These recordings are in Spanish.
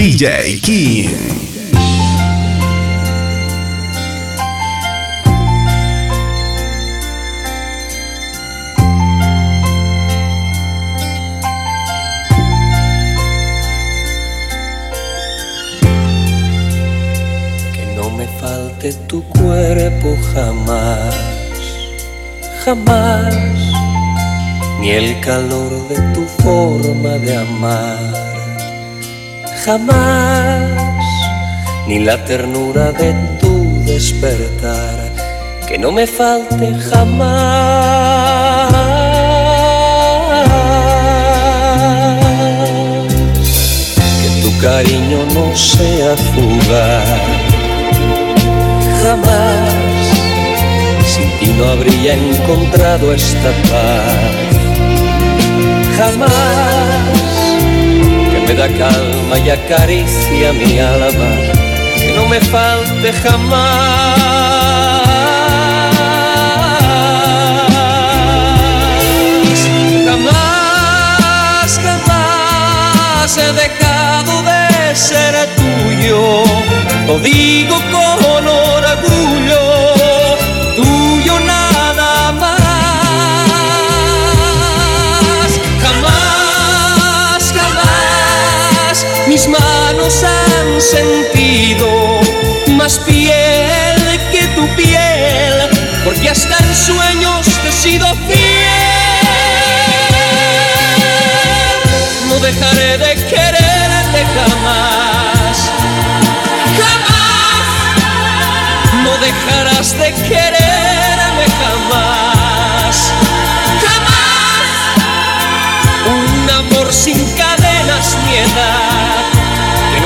DJ King. Falte tu cuerpo jamás, jamás, ni el calor de tu forma de amar jamás, ni la ternura de tu despertar, que no me falte jamás. Que tu cariño no sea fugaz, jamás, sin ti no habría encontrado esta paz, jamás da calma y acaricia mi alma, que no me falte jamás. Jamás, jamás he dejado de ser tuyo, lo digo con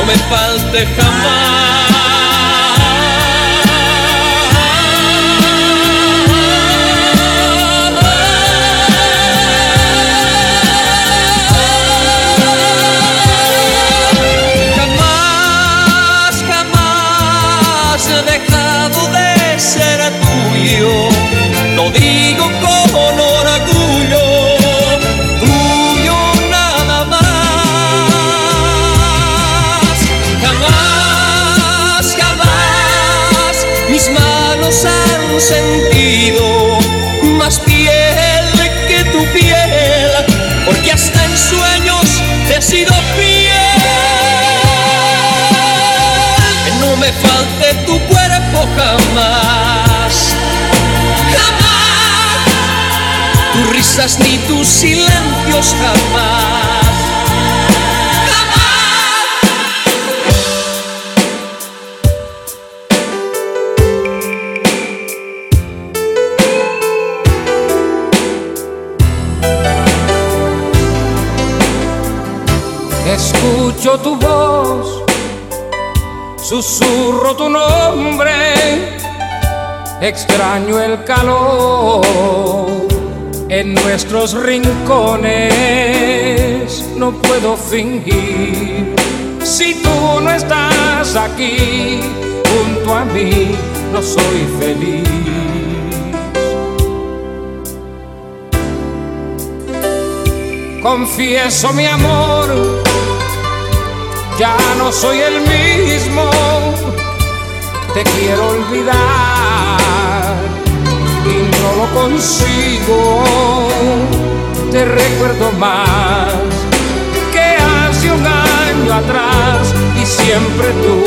me falte jamás. Risas ni tus silencios jamás. Escucho tu voz, susurro tu nombre, extraño el calor en nuestros rincones, no puedo fingir. Si tú no estás aquí junto a mí, no soy feliz. Confieso mi amor, ya no soy el mismo, te quiero olvidar y no lo consigo, te recuerdo más que hace un año atrás y siempre tú,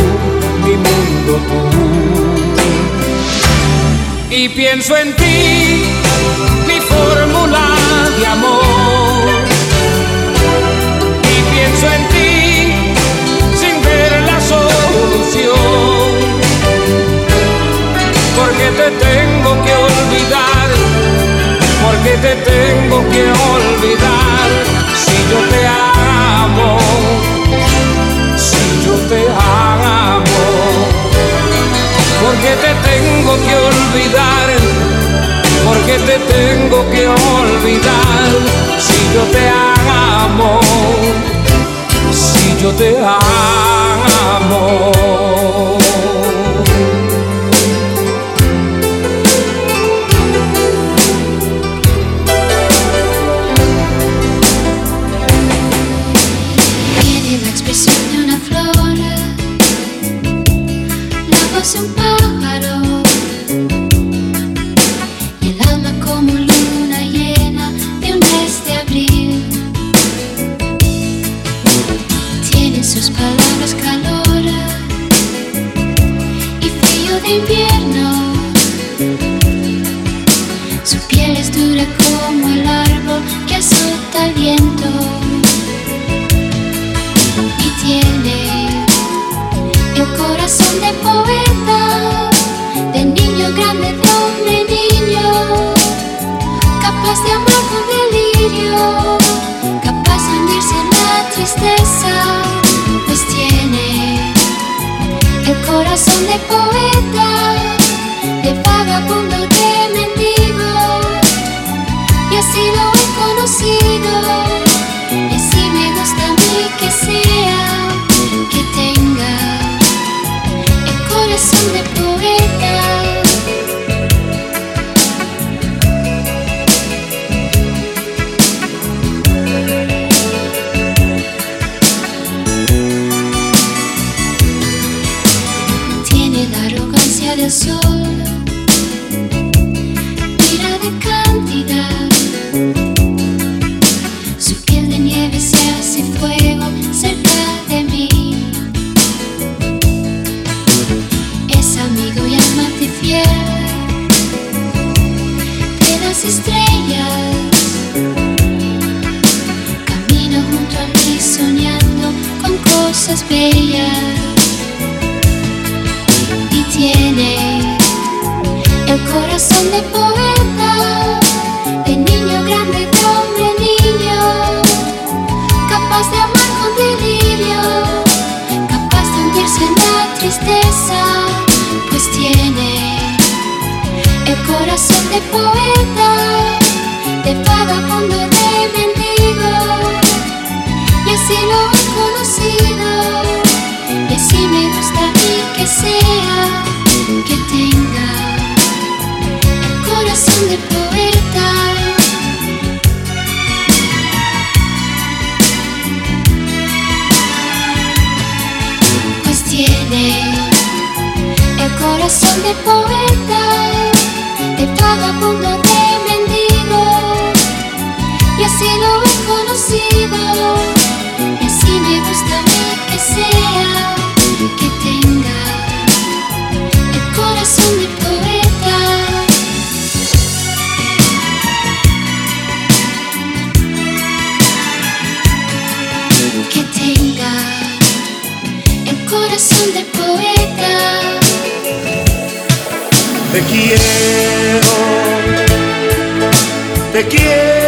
mi mundo tú. Y pienso en ti, mi fórmula de amor. Y pienso en ti sin ver la solución. Porque te tengo que olvidar, Este eh, de poetas de cada mundo de mendigos y así lo he conocido. Te quiero, te quiero.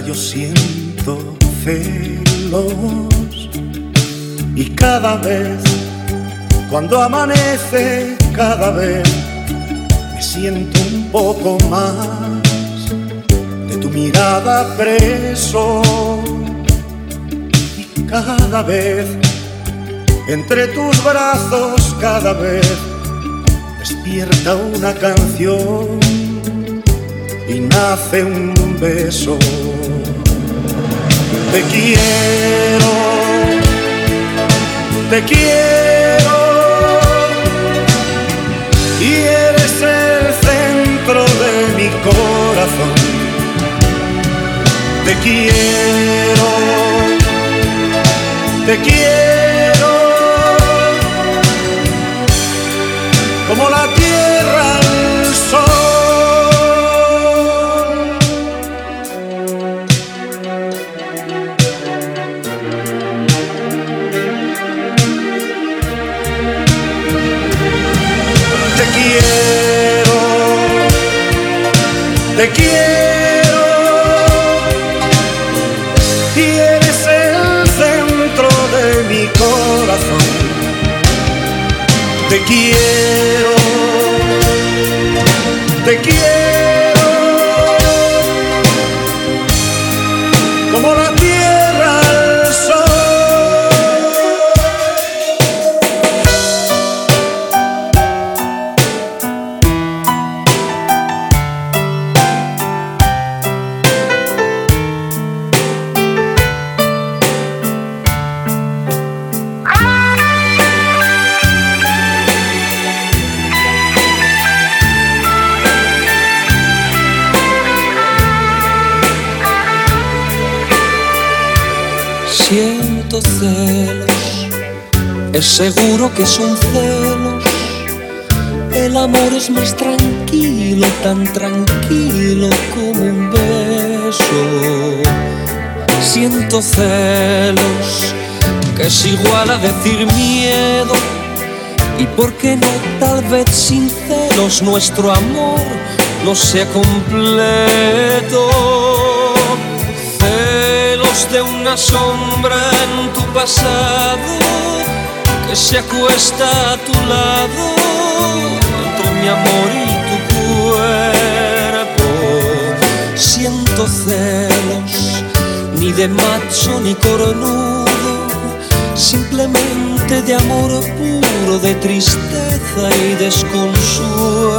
Yo siento celos. Y cada vez cuando amanece cada vez me siento un poco más de tu mirada preso. Y cada vez entre tus brazos cada vez despierta una canción y nace un beso te quiero, te quiero y eres el centro de mi corazón. Te quiero, te quiero como la seguro que son celos. El amor es más tranquilo, tan tranquilo como un beso. Siento celos, que es igual a decir miedo. Y por qué no, tal vez sin celos, nuestro amor no sea completo celos de una sombra en tu pasado que se acuesta a tu lado entre mi amor y tu cuerpo. Siento celos, ni de macho ni cornudo, simplemente de amor puro, de tristeza y desconsuelo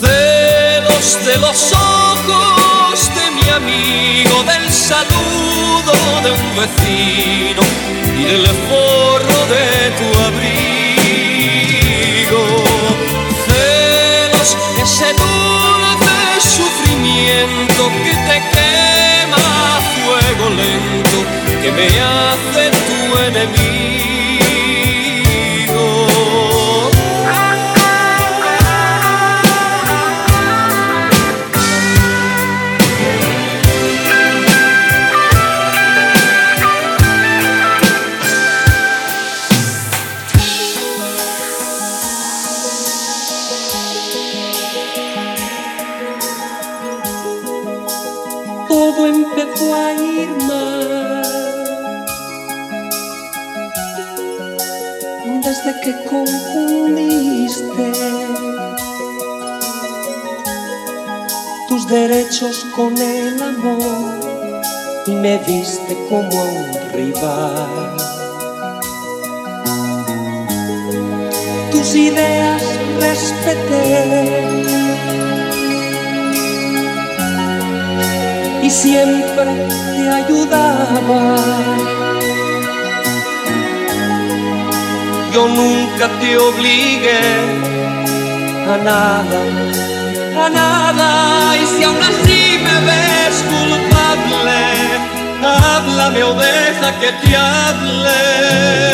celos de los ojos de mi amigo, del saludo de un vecino y del forro de tu abrigo. Celos, ese dulce sufrimiento que te quema fuego lento, que me hace tu enemigo. Con el amor y me viste como a un rival. Tus ideas respeté y siempre te ayudaba. Yo nunca te obligué a nada, a nada. Y si aún así me ves culpable, háblame o deja que te hable.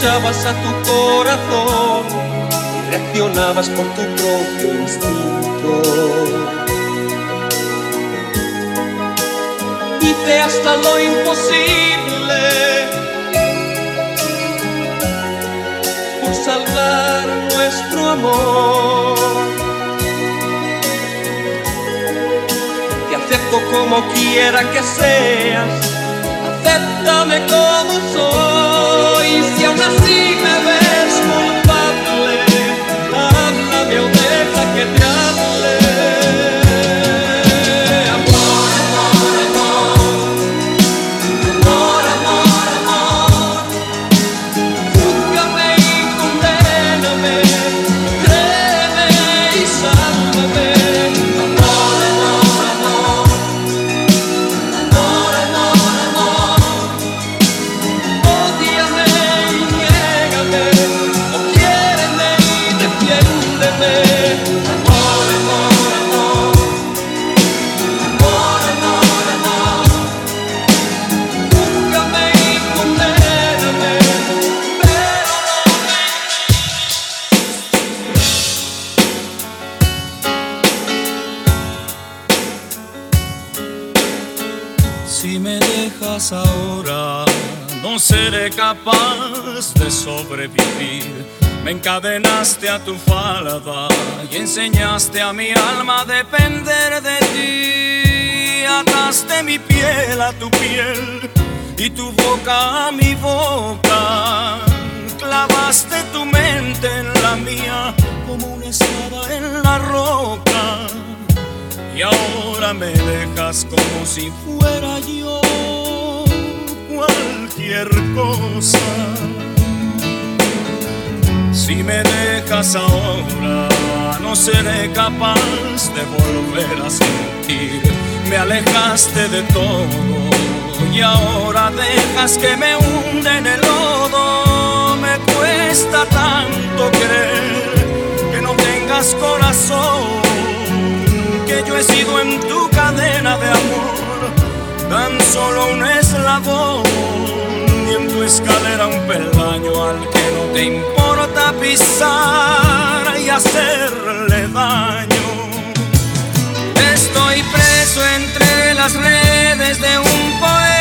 Escuchabas a tu corazón y reaccionabas por tu propio instinto. Hice hasta lo imposible por salvar nuestro amor. Te acepto como quiera que seas, acéptame como soy. Que te hable. A mi alma depender de ti. Ataste mi piel a tu piel y tu boca a mi boca. Clavaste tu mente en la mía como una espada en la roca. Y ahora me dejas como si fuera yo cualquier cosa. Si me dejas ahora, no seré capaz de volver a sentir. Me alejaste de todo y ahora dejas que me hunde en el lodo. Me cuesta tanto creer que no tengas corazón, que yo he sido en tu cadena de amor tan solo un eslabón y en tu escalera un peldaño al te importa pisar y hacerle daño. Estoy preso entre las redes de un poema.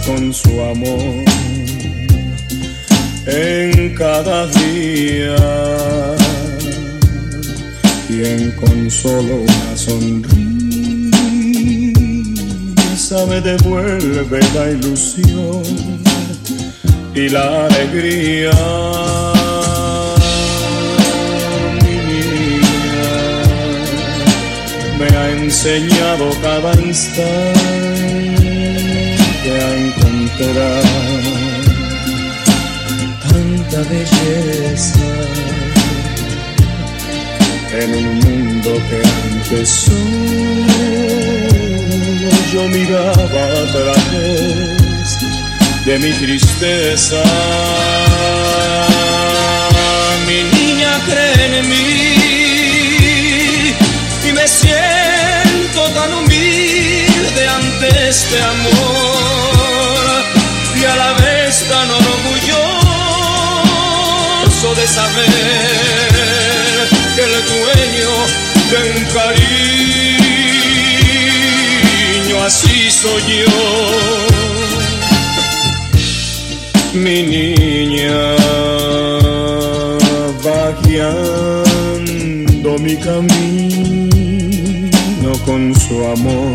Con su amor en cada día, quien con solo una sonrisa me devuelve la ilusión y la alegría. Me ha enseñado cada instante tanta belleza en un mundo que antes solo yo miraba a través de mi tristeza. Mi niña cree en mí y me siento tan humilde ante este amor de saber que el dueño de un cariño así soy yo mi niña va guiando mi camino con su amor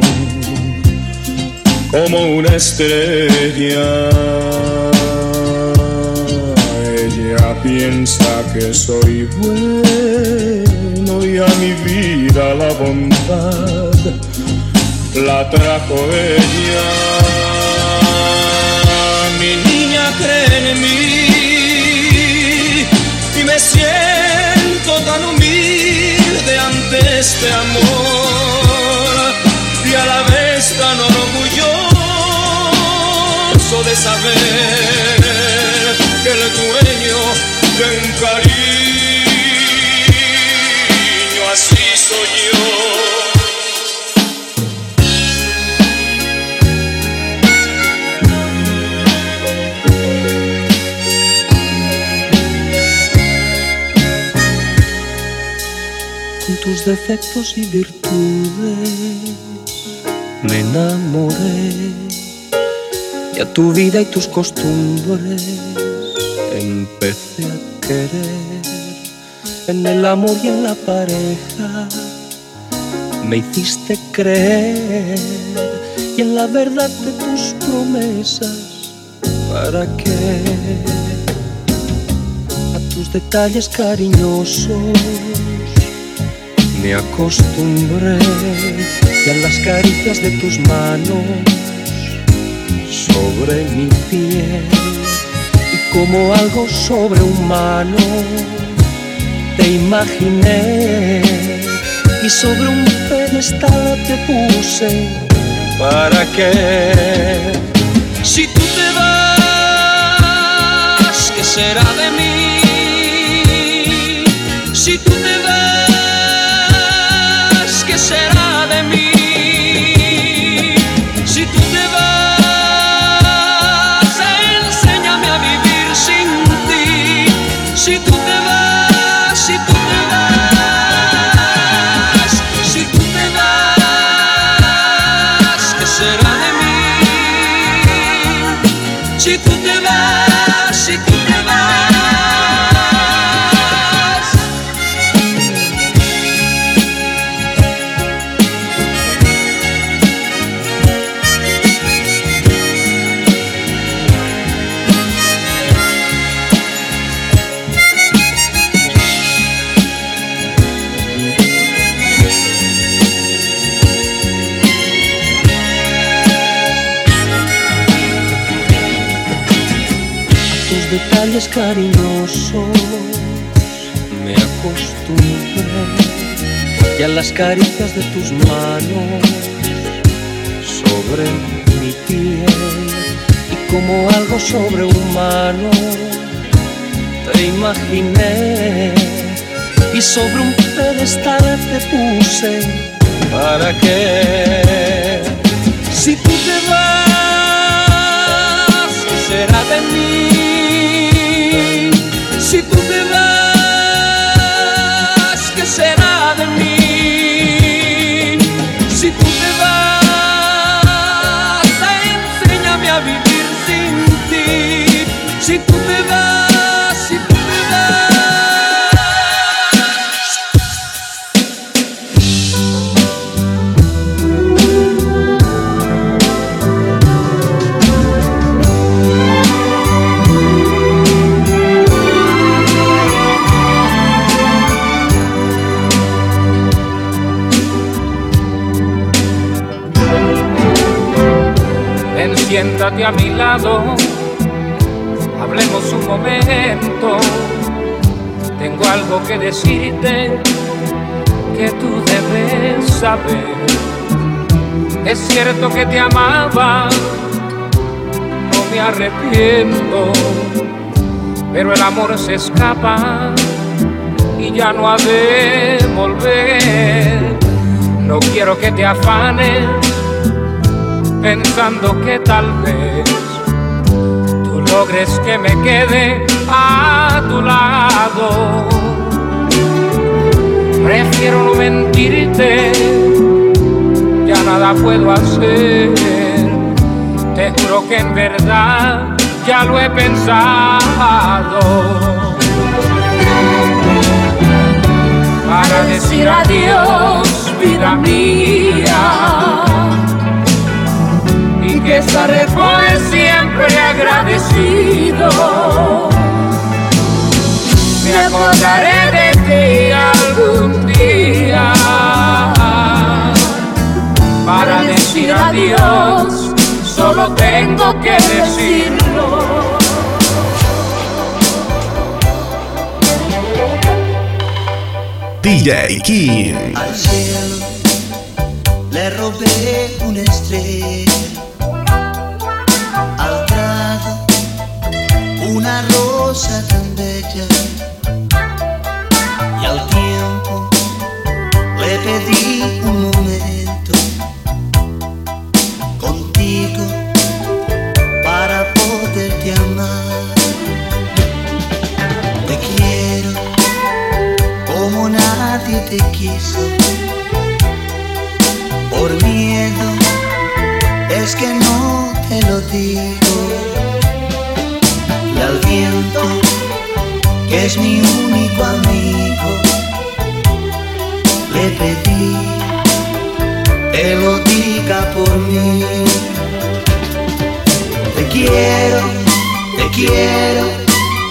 como una estrella. Piensa que soy bueno y a mi vida la bondad la trajo ella. Mi niña cree en mí y me siento tan humilde ante este amor y a la vez tan orgulloso de saber defectos y virtudes me enamoré. Y a tu vida y tus costumbres empecé en el amor y en la pareja. Me hiciste creer y en la verdad de tus promesas, ¿para qué? A tus detalles cariñosos. Me acostumbré y a las caricias de tus manos sobre mi piel como algo sobrehumano te imaginé y sobre un pedestal te puse. Para qué si tú te vas qué será de mí cariñosos me acostumbré. Y a las caricias de tus manos sobre mi piel. Y como algo sobrehumano te imaginé. Y sobre un pedestal te puse para qué si tú te vas ¿qué será de mí a mi lado, hablemos un momento. Tengo algo que decirte que tú debes saber. Es cierto que te amaba, no me arrepiento, pero el amor se escapa y ya no ha de volver. No quiero que te afanes pensando que tal vez tú logres que me quede a tu lado. Prefiero no mentirte, ya nada puedo hacer. Te juro que en verdad ya lo he pensado. Para decir adiós, vida mía y que estaré por siempre agradecido. Me acordaré de ti algún día para decir adiós. Solo tengo que decirlo. DJ King. Al cielo le robé una estrella, una rosa tan bella, y al tiempo le pedí un momento contigo para poderte amar. Te quiero como nadie te quiso. Por miedo es que no te lo digo. que es mi único amigo. Le pedí que lo diga por mí. Te quiero, te quiero,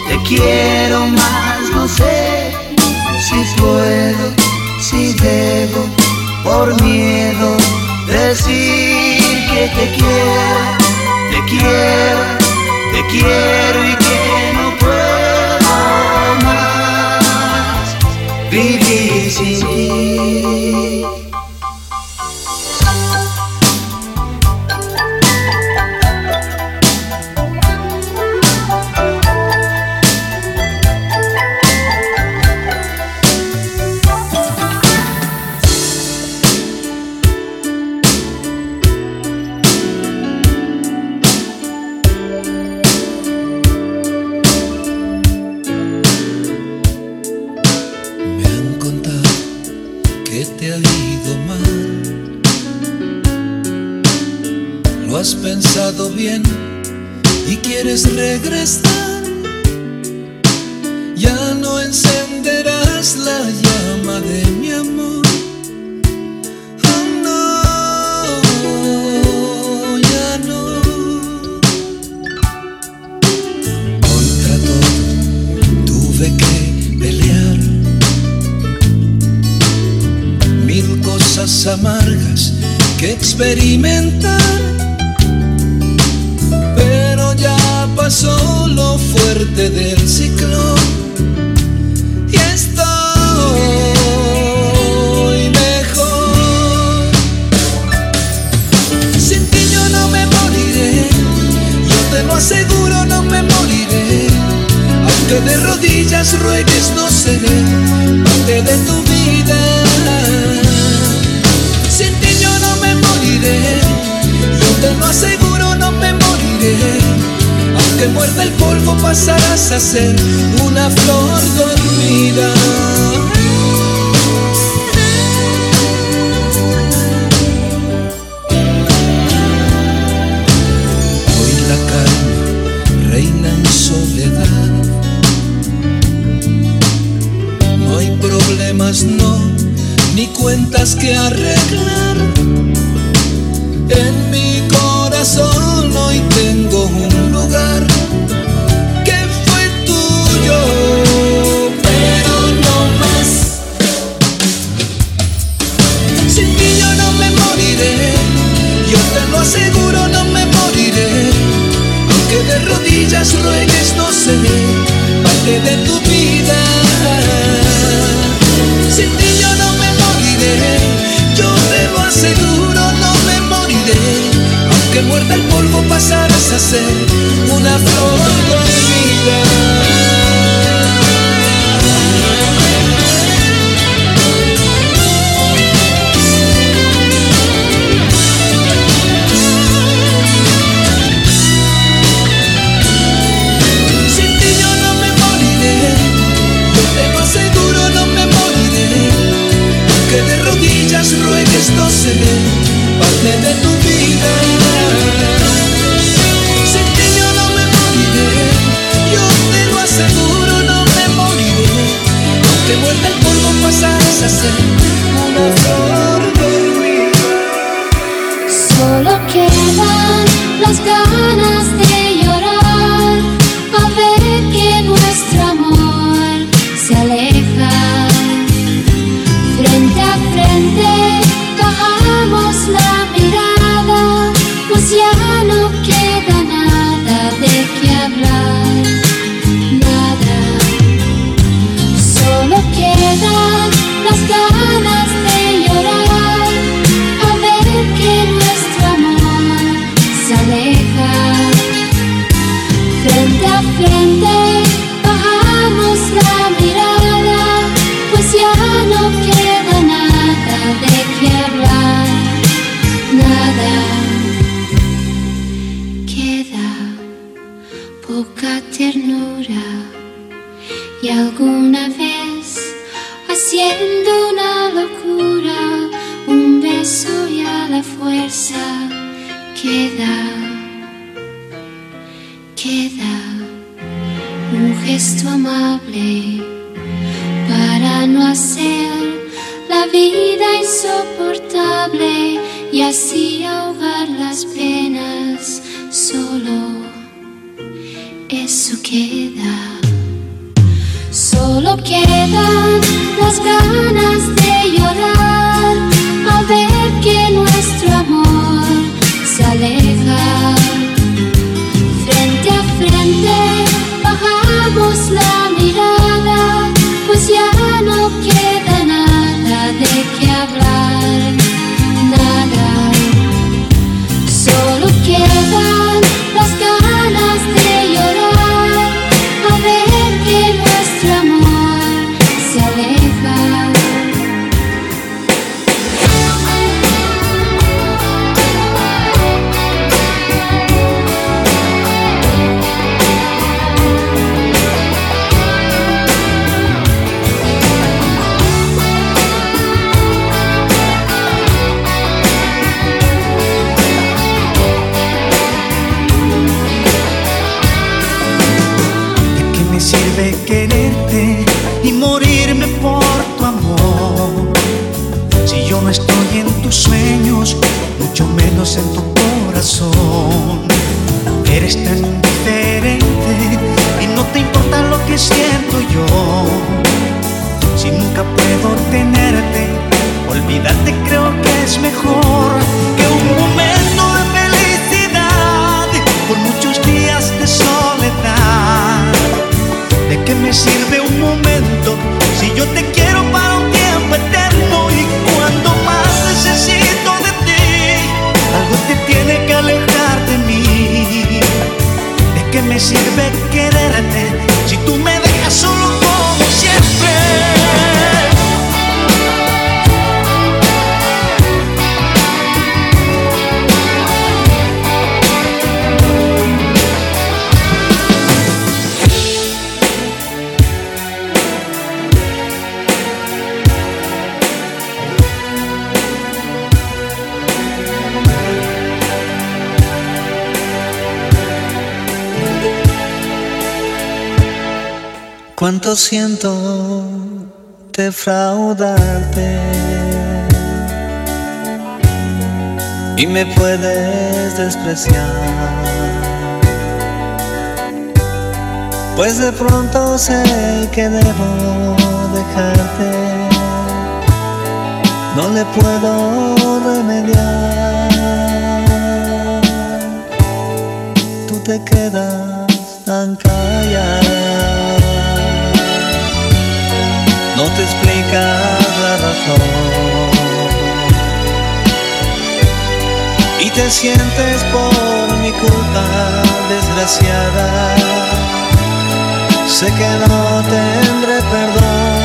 te quiero más, no sé si puedo, si debo, por miedo decir que te quiero, te quiero, te quiero y que amargas que experimentar. Pero ya pasó lo fuerte del ciclón y estoy mejor. Sin ti yo no me moriré, yo te lo aseguro, no me moriré, aunque de rodillas ruegue. que muerda el polvo pasarás a ser una flor dormida. una siento defraudarte. Y me puedes despreciar. Pues de pronto sé que debo dejarte. No le puedo remediar. Tú te quedas tan callada. Y te sientes por mi culpa desgraciada. Sé que no tendré perdón.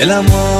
el amor.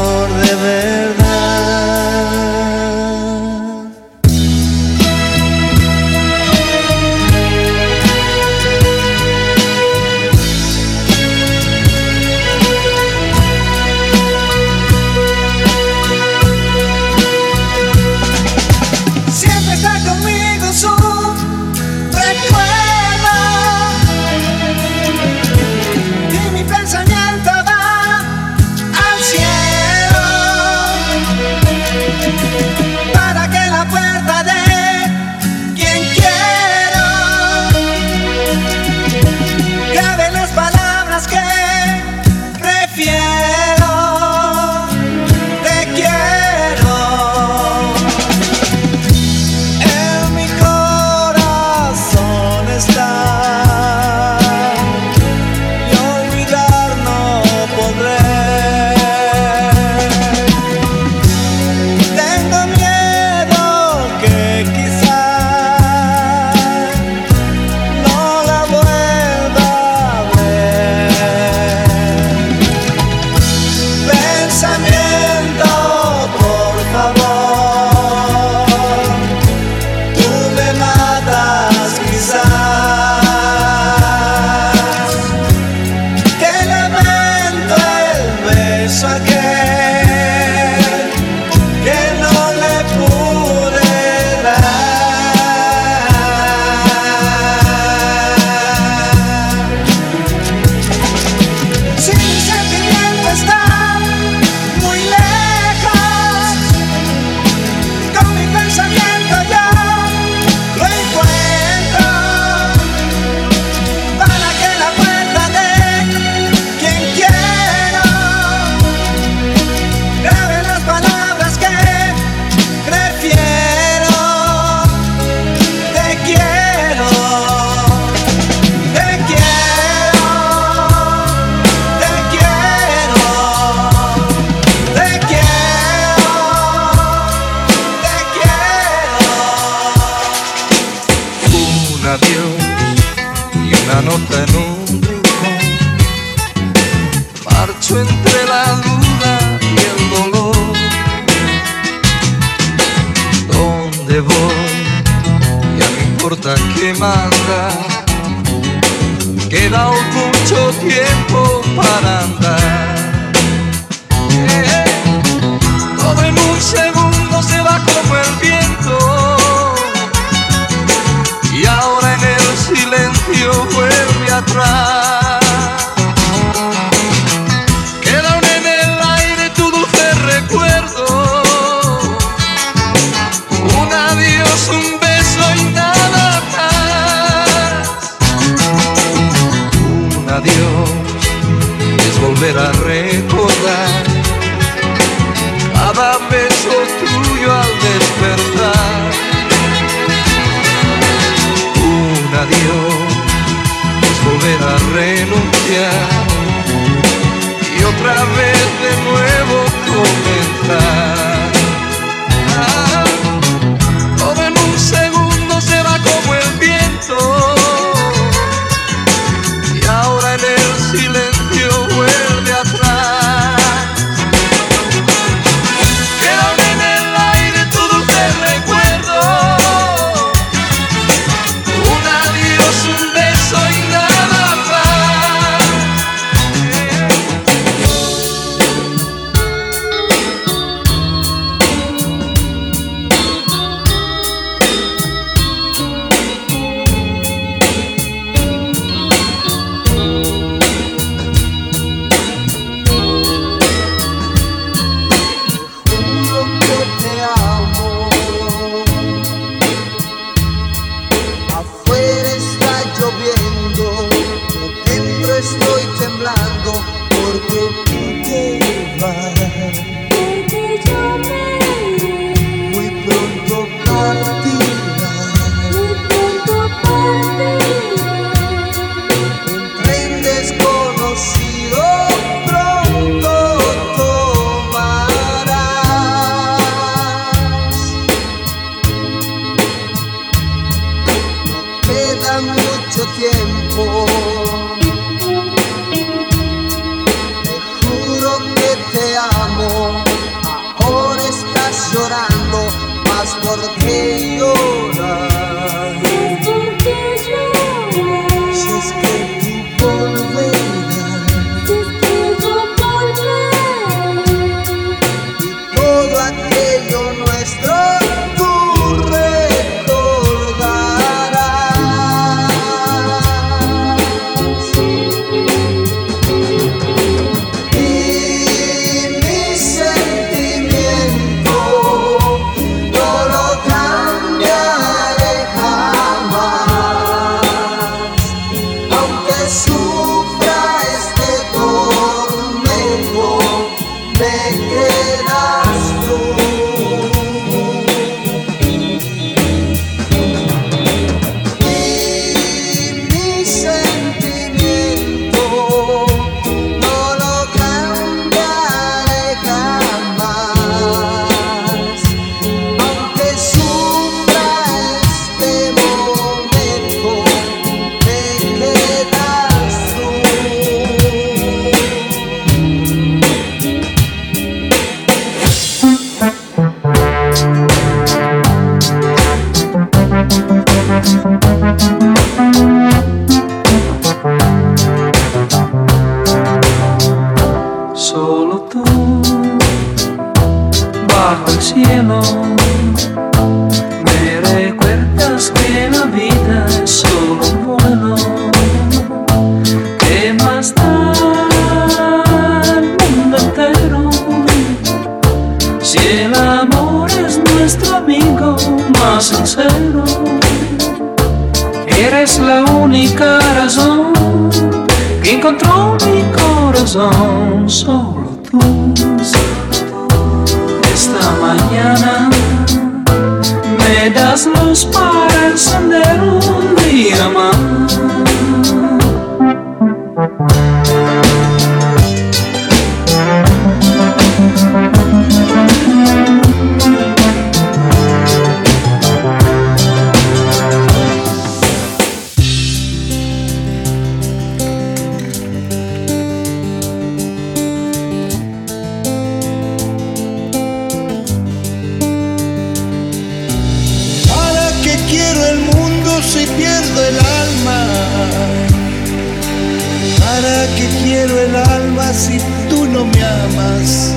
Si tú no me amas?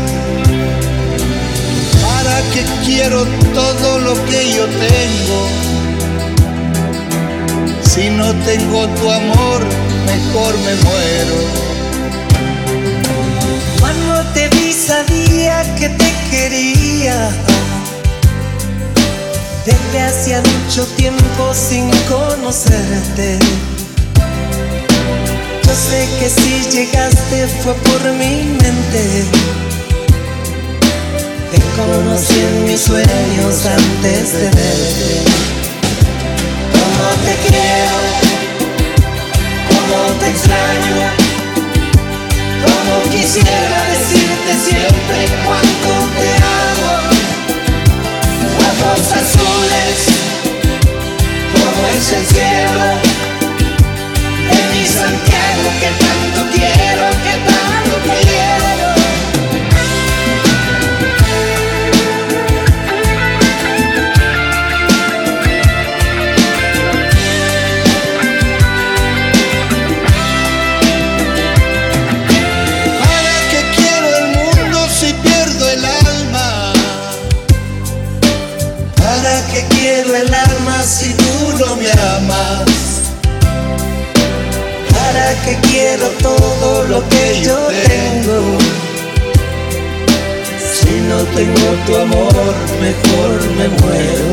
¿Para qué quiero todo lo que yo tengo? Si no tengo tu amor, mejor me muero. Cuando te vi sabía que te quería. Desde hacía mucho tiempo sin conocerte. Yo sé que si llegaste fue por mi mente. Te conocí en mis sueños antes de verte. Cómo te quiero, cómo te extraño, cómo quisiera decirte siempre cuánto te amo. Ojos azules, como es el cielo Santiago que tanto quiero, que tanto quiero. ¿Para qué quiero todo lo que yo tengo? Si no tengo tu amor, mejor me muero.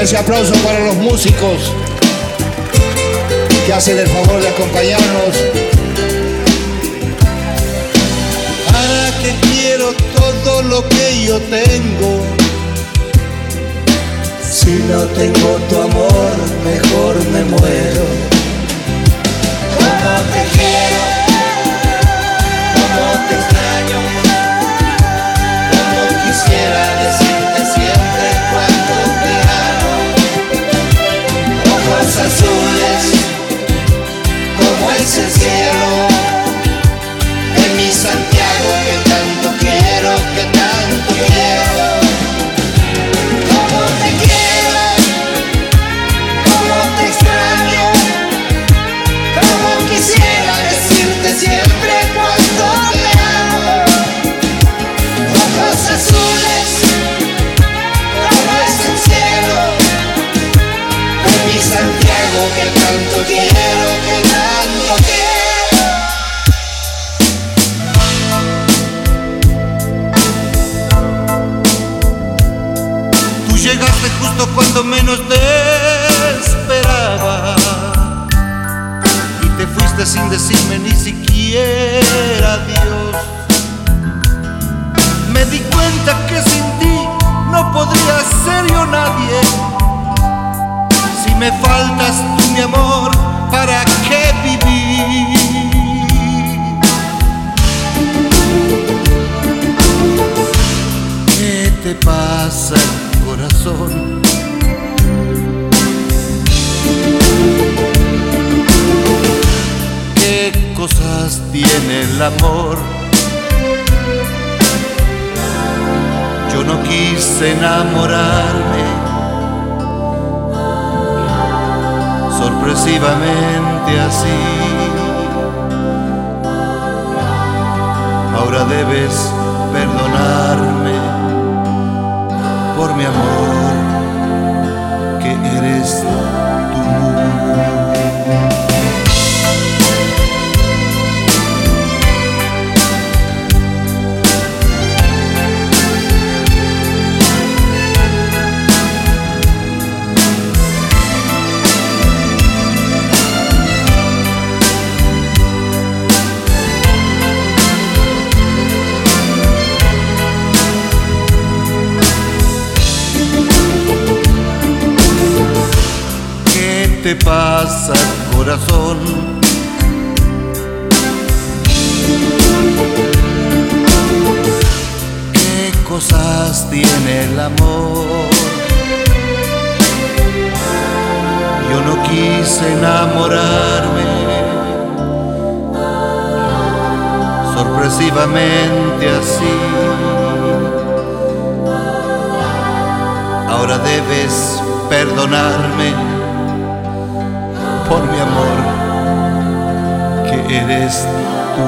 Ese aplauso para los músicos que hacen el favor de acompañarnos. ¿Para qué quiero todo lo que yo tengo? Si no tengo tu amor, mejor me muero. ¿Cómo te quiero? ¿Cómo te extraño? ¿Cómo quisiera sin ti no podría ser yo nadie. Si me faltas tú mi amor, ¿para qué vivir? ¿Qué te pasa, corazón? ¿Qué cosas tiene el amor? No quise enamorarme sorpresivamente así. Ahora debes perdonarme por mi amor, que eres te pasa, corazón? ¿Qué cosas tiene el amor? Yo no quise enamorarme sorpresivamente así. Ahora debes perdonarme por mi amor, que eres tú.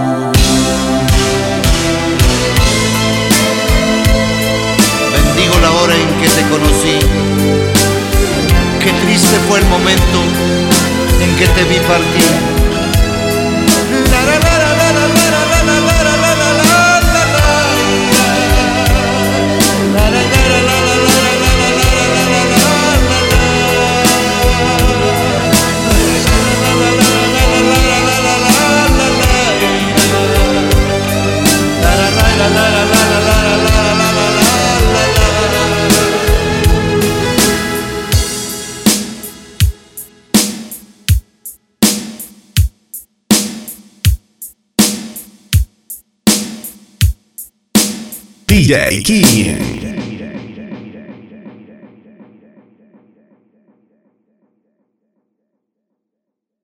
Bendigo la hora en que te conocí. Qué triste fue el momento en que te vi partir DJ King.